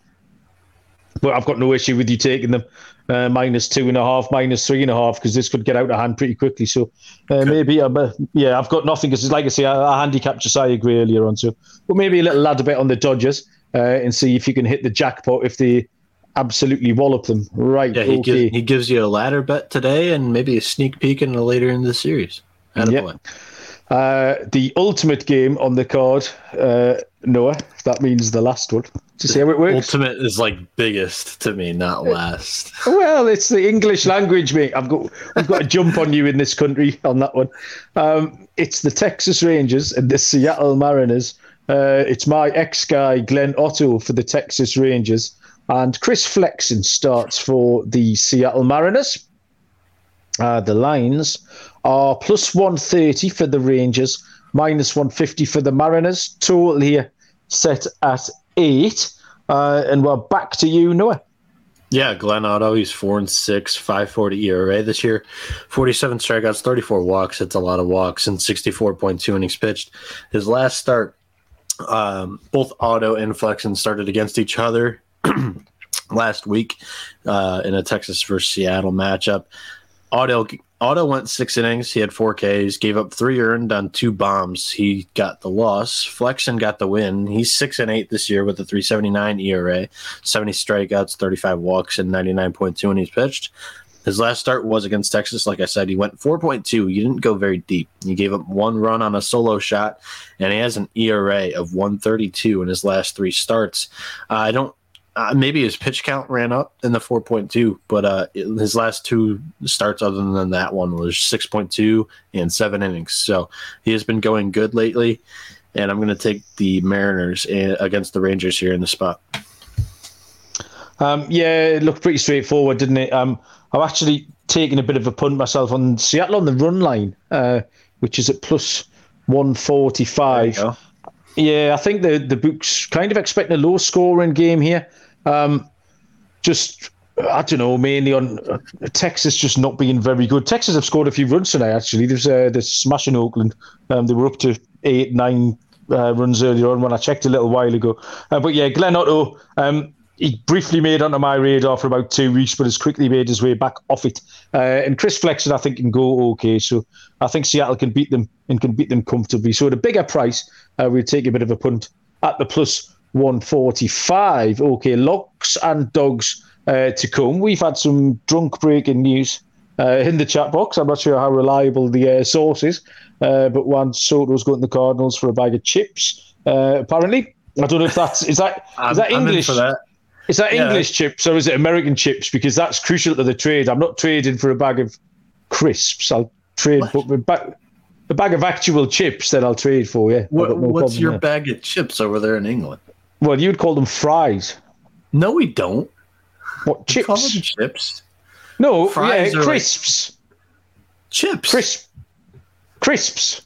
But I've got no issue with you taking them uh, minus two and a half, minus three and a half, because this could get out of hand pretty quickly. So uh, maybe, I'm, uh, yeah, I've got nothing because, like I say, I, I handicapped Josiah Gray earlier on. So, but maybe a little ladder bet on the Dodgers uh, and see if you can hit the jackpot if they absolutely wallop them. Right. Yeah, he, okay. gives, he gives you a ladder bet today and maybe a sneak peek in the later in the series. Yep. Uh, the ultimate game on the card, uh, Noah. That means the last one. To see how it works. Ultimate is like biggest to me, not last. Well, it's the English language, mate. I've got I've got to jump on you in this country on that one. Um, it's the Texas Rangers and the Seattle Mariners. Uh, it's my ex guy Glenn Otto for the Texas Rangers and Chris Flexen starts for the Seattle Mariners. Uh, the lines are plus 130 for the Rangers, minus 150 for the Mariners. Total here set at eight. Uh, and we're back to you, Noah. Yeah, Glenn Otto, he's four and six, five forty ERA this year, forty-seven strikeouts, thirty-four walks. It's a lot of walks and sixty-four point two innings pitched. His last start, um, both Otto and Flexen started against each other. last week uh, in a Texas versus Seattle matchup. Otto Otto went six innings. He had four Ks, gave up three earned on two bombs. He got the loss. Flexen got the win. He's six and eight this year with a 379 ERA, 70 strikeouts, 35 walks, and 99.2 innings pitched. His last start was against Texas. Like I said, he went 4.2. He didn't go very deep. He gave up one run on a solo shot, and he has an ERA of 132 in his last three starts. Uh, I don't uh, maybe his pitch count ran up in the 4.2, but uh, his last two starts, other than that one, was 6.2 and seven innings. So he has been going good lately, and I'm going to take the Mariners against the Rangers here in the spot. Um, yeah, it looked pretty straightforward, didn't it? Um, I've actually taken a bit of a punt myself on Seattle on the run line, uh, which is at plus 145. Yeah, I think the the book's kind of expecting a low scoring game here. Um, just I don't know, mainly on uh, Texas just not being very good. Texas have scored a few runs tonight. Actually, there's uh, this smash in Oakland. Um, they were up to eight, nine uh, runs earlier on when I checked a little while ago. Uh, but yeah, Glenn Otto. Um, he briefly made onto my radar for about two weeks, but has quickly made his way back off it. Uh, and Chris Flexen, I think, can go okay. So I think Seattle can beat them and can beat them comfortably. So at a bigger price, uh, we'll take a bit of a punt at the plus 145. Okay, locks and dogs uh, to come. We've had some drunk breaking news uh, in the chat box. I'm not sure how reliable the uh, source is, uh, but Juan Soto's going to the Cardinals for a bag of chips. Uh, apparently, I don't know if that's is that is that English. That. Is that yeah. English chips or is it American chips? Because that's crucial to the trade. I'm not trading for a bag of crisps. I'll trade, what? but a bag of actual chips that I'll trade for. Yeah. What, no what's your there. bag of chips over there in England? Well, you'd call them fries. No, we don't. What chips? We call them chips. No, fries yeah, crisps. Like chips. Crisp. Crisps.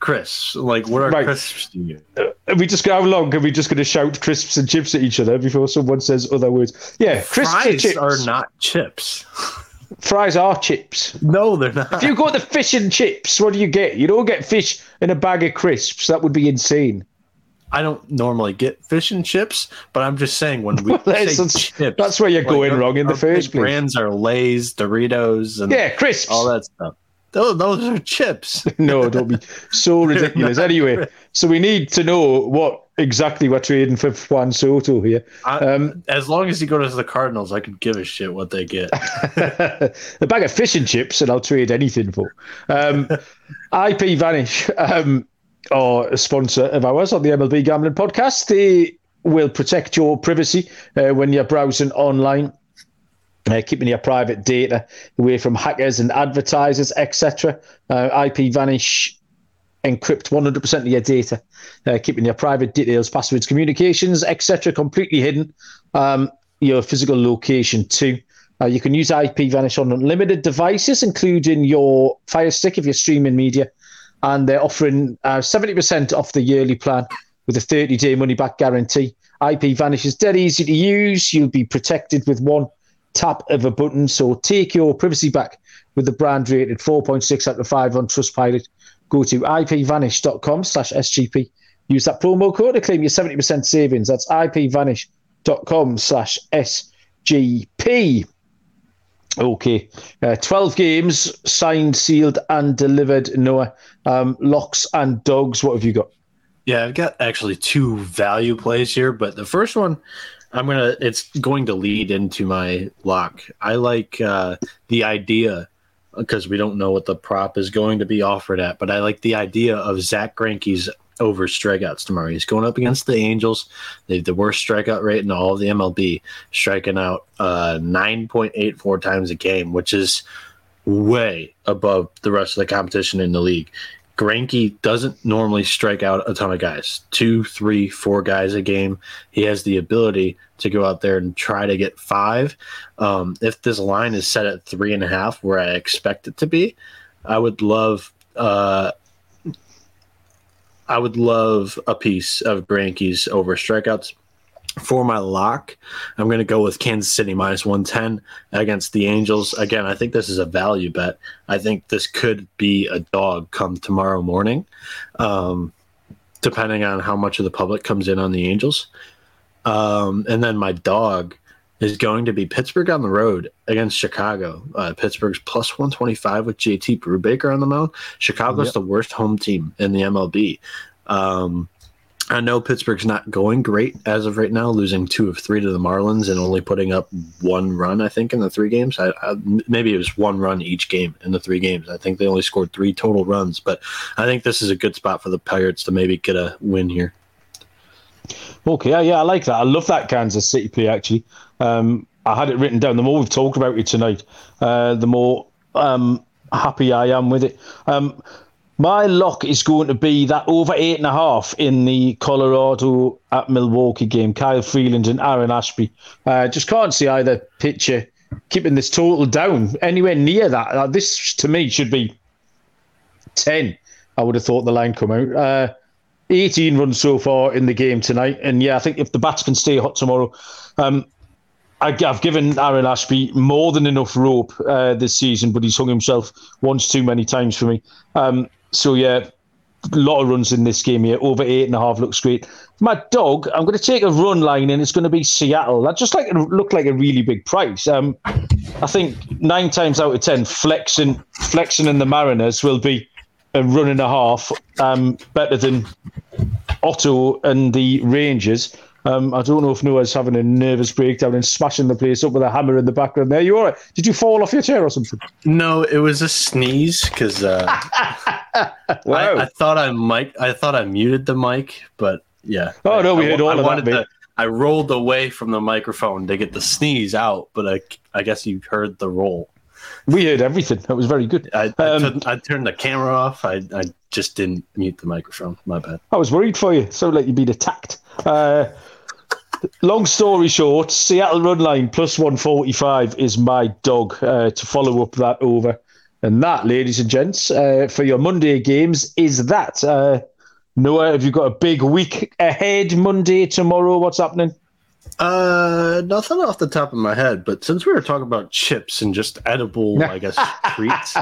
crisps. Like, what are Right. crisps to you? Are we just how long are we just going to shout crisps and chips at each other before someone says other words? Yeah, crisps Fries are not chips. Fries are chips. No, they're not. If you go to fish and chips, what do you get? You don't get fish in a bag of crisps. That would be insane. I don't normally get fish and chips, but I'm just saying when we That's- say that's- chips, that's where you're going our- wrong in the first place. Brands are Lay's, Doritos, and Yeah, crisps. all that stuff. Those, those are chips. no, don't be so ridiculous. Anyway, so we need to know what exactly we're trading for Juan Soto here. I, Um, as long as he goes to the Cardinals, I could give a shit what they get. a bag of fish and chips, and I'll trade anything for. Um, IP Vanish, um, or a sponsor of ours on the MLB Gambling Podcast, they will protect your privacy uh, when you're browsing online. Uh, keeping your private data away from hackers and advertisers, etc. Uh, IP Vanish encrypt 100% of your data, uh, keeping your private details, passwords, communications, etc., completely hidden. Um, your physical location too. Uh, you can use IP Vanish on unlimited devices, including your Fire Stick if you're streaming media, and they're offering uh, 70% off the yearly plan with a 30-day money-back guarantee. IP Vanish is dead easy to use. You'll be protected with one tap of a button. So take your privacy back with the brand rated 4.6 out of 5 on Trustpilot. Go to ipvanish.com slash SGP. Use that promo code to claim your 70% savings. That's ipvanish.com slash SGP. Okay. Uh, 12 games signed, sealed, and delivered. Noah. Um, locks and dogs. What have you got? Yeah, I've got actually two value plays here, but the first one, I'm gonna. It's going to lead into my lock. I like uh, the idea because we don't know what the prop is going to be offered at, but I like the idea of Zack Greinke's over strikeouts tomorrow. He's going up against the Angels. They have the worst strikeout rate in all of the MLB, striking out uh, 9.84 times a game, which is way above the rest of the competition in the league. Greinke doesn't normally strike out a ton of guys, two, three, four guys a game. He has the ability to go out there and try to get five. Um, if this line is set at three and a half, where I expect it to be, I would love. Uh, I would love a piece of Greinke's over strikeouts. For my lock, I'm going to go with Kansas City minus 110 against the Angels. Again, I think this is a value bet. I think this could be a dog come tomorrow morning, um, depending on how much of the public comes in on the Angels. Um, and then my dog is going to be Pittsburgh on the road against Chicago. Uh, Pittsburgh's plus 125 with JT Brubaker on the mound. Chicago's Yep. the worst home team in the MLB. Um, I know Pittsburgh's not going great as of right now, losing two of three to the Marlins and only putting up one run, I think, in the three games. I, I, maybe it was one run each game in the three games. I think they only scored three total runs, but I think this is a good spot for the Pirates to maybe get a win here. Okay, yeah, yeah, I like that. I love that Kansas City play, actually. Um, I had it written down. The more we've talked about it tonight, uh, the more um, happy I am with it. Um, my lock is going to be that over eight and a half in the Colorado at Milwaukee game. Kyle Freeland and Aaron Ashby. Uh, just can't see either pitcher keeping this total down anywhere near that. Uh, this to me should be ten. I would have thought the line come out. Uh, 18 runs so far in the game tonight, and yeah, I think if the bats can stay hot tomorrow, um, I, I've given Aaron Ashby more than enough rope uh, this season, but he's hung himself once too many times for me. Um, so yeah, a lot of runs in this game here. Over eight and a half looks great. My dog, I'm going to take a run line, and it's going to be Seattle. That just like looked like a really big price. Um, I think nine times out of ten, Flexen, Flexen, and the Mariners will be a run and a half um, better than Otto and the Rangers. Um, I don't know if Noah's having a nervous breakdown and smashing the place up with a hammer in the background there. You all right? Did you fall off your chair or something? No, it was a sneeze because uh, Wow. I, I thought I mic I thought I muted the mic, but yeah. Oh, no, we I- heard all I of that, to- I rolled away from the microphone to get the sneeze out, but I, I guess you heard the roll. We heard everything. That was very good. I, I, Um, took- I turned the camera off. I, I just didn't mute the microphone. My bad. I was worried for you. So like you'd been attacked. Uh, long story short, Seattle run line plus 145 is my dog uh, to follow up that over. And that, ladies and gents, uh, for your Monday games is that. Uh, Noah, have you got a big week ahead Monday, tomorrow? What's happening? Uh, nothing off the top of my head, but since we were talking about chips and just edible, I guess treats,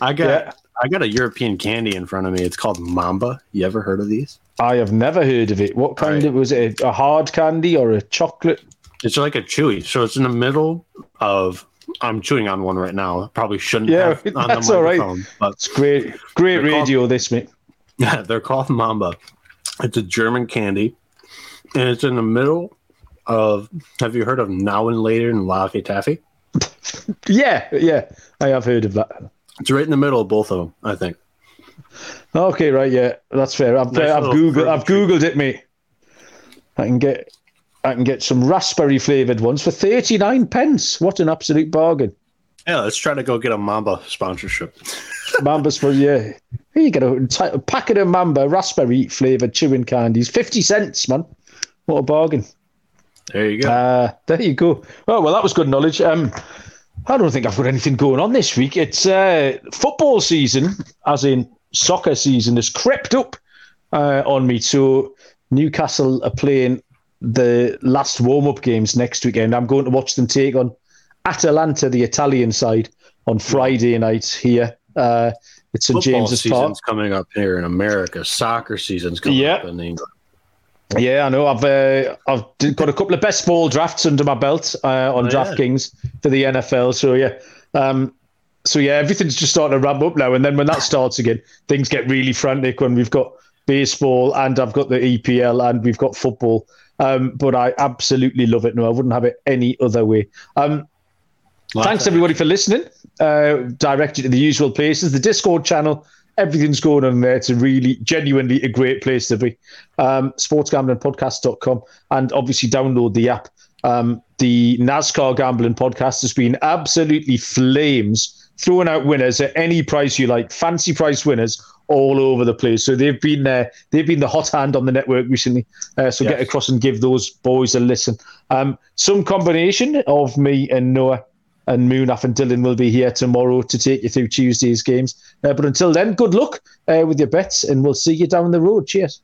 I got yeah. I got a European candy in front of me. It's called Mamba. You ever heard of these? I have never heard of it. What kind right. of was it? A hard candy or a chocolate? It's like a chewy. So it's in the middle of. I'm chewing on one right now. Probably shouldn't. Yeah, that's all right. But it's great, great radio. Called, this mate. Yeah, they're called Mamba. It's a German candy, and it's in the middle of. Have you heard of Now and Later and Laffy Taffy? yeah, yeah, I have heard of that. It's right in the middle of both of them, I think. Okay, right, yeah, that's fair. I've, nice uh, I've googled, I've googled it, mate. I can get, I can get some raspberry flavored ones for thirty nine pence. What an absolute bargain! Yeah, let's try to go get a Mamba sponsorship. Mamba's for yeah. Here you get a, a packet of Mamba raspberry flavored chewing candies, fifty cents, man. What a bargain! There you go. Uh, there you go. Oh well, that was good knowledge. Um, I don't think I've got anything going on this week. It's uh, football season, as in soccer season, has crept up uh, on me. So Newcastle are playing the last warm up games next weekend. I'm going to watch them take on Atalanta, the Italian side, on Friday night here. Uh, it's St James's season's Park. coming up here in America. Soccer season's coming yeah. up in England. Yeah, I know. I've uh, I've got a couple of best ball drafts under my belt uh, on oh, DraftKings yeah. for the NFL. So yeah, um, so yeah, everything's just starting to ramp up now. And then when that starts again, things get really frantic when we've got baseball and I've got the EPL and we've got football. Um, but I absolutely love it. No, I wouldn't have it any other way. Um, thanks everybody for listening. Uh, directed to the usual places, the Discord channel everything's going on there. It's a really, genuinely a great place to be. Um, sportsgamblingpodcast.com and obviously download the app. Um, the NASCAR Gambling Podcast has been absolutely flames, throwing out winners at any price you like, fancy price winners all over the place. So they've been there. They've been the hot hand on the network recently. Uh, so yes. get across and give those boys a listen. Um, some combination of me and Noah and Munaf and Dylan will be here tomorrow to take you through Tuesday's games. Uh, but until then, good luck uh, with your bets, and we'll see you down the road. Cheers.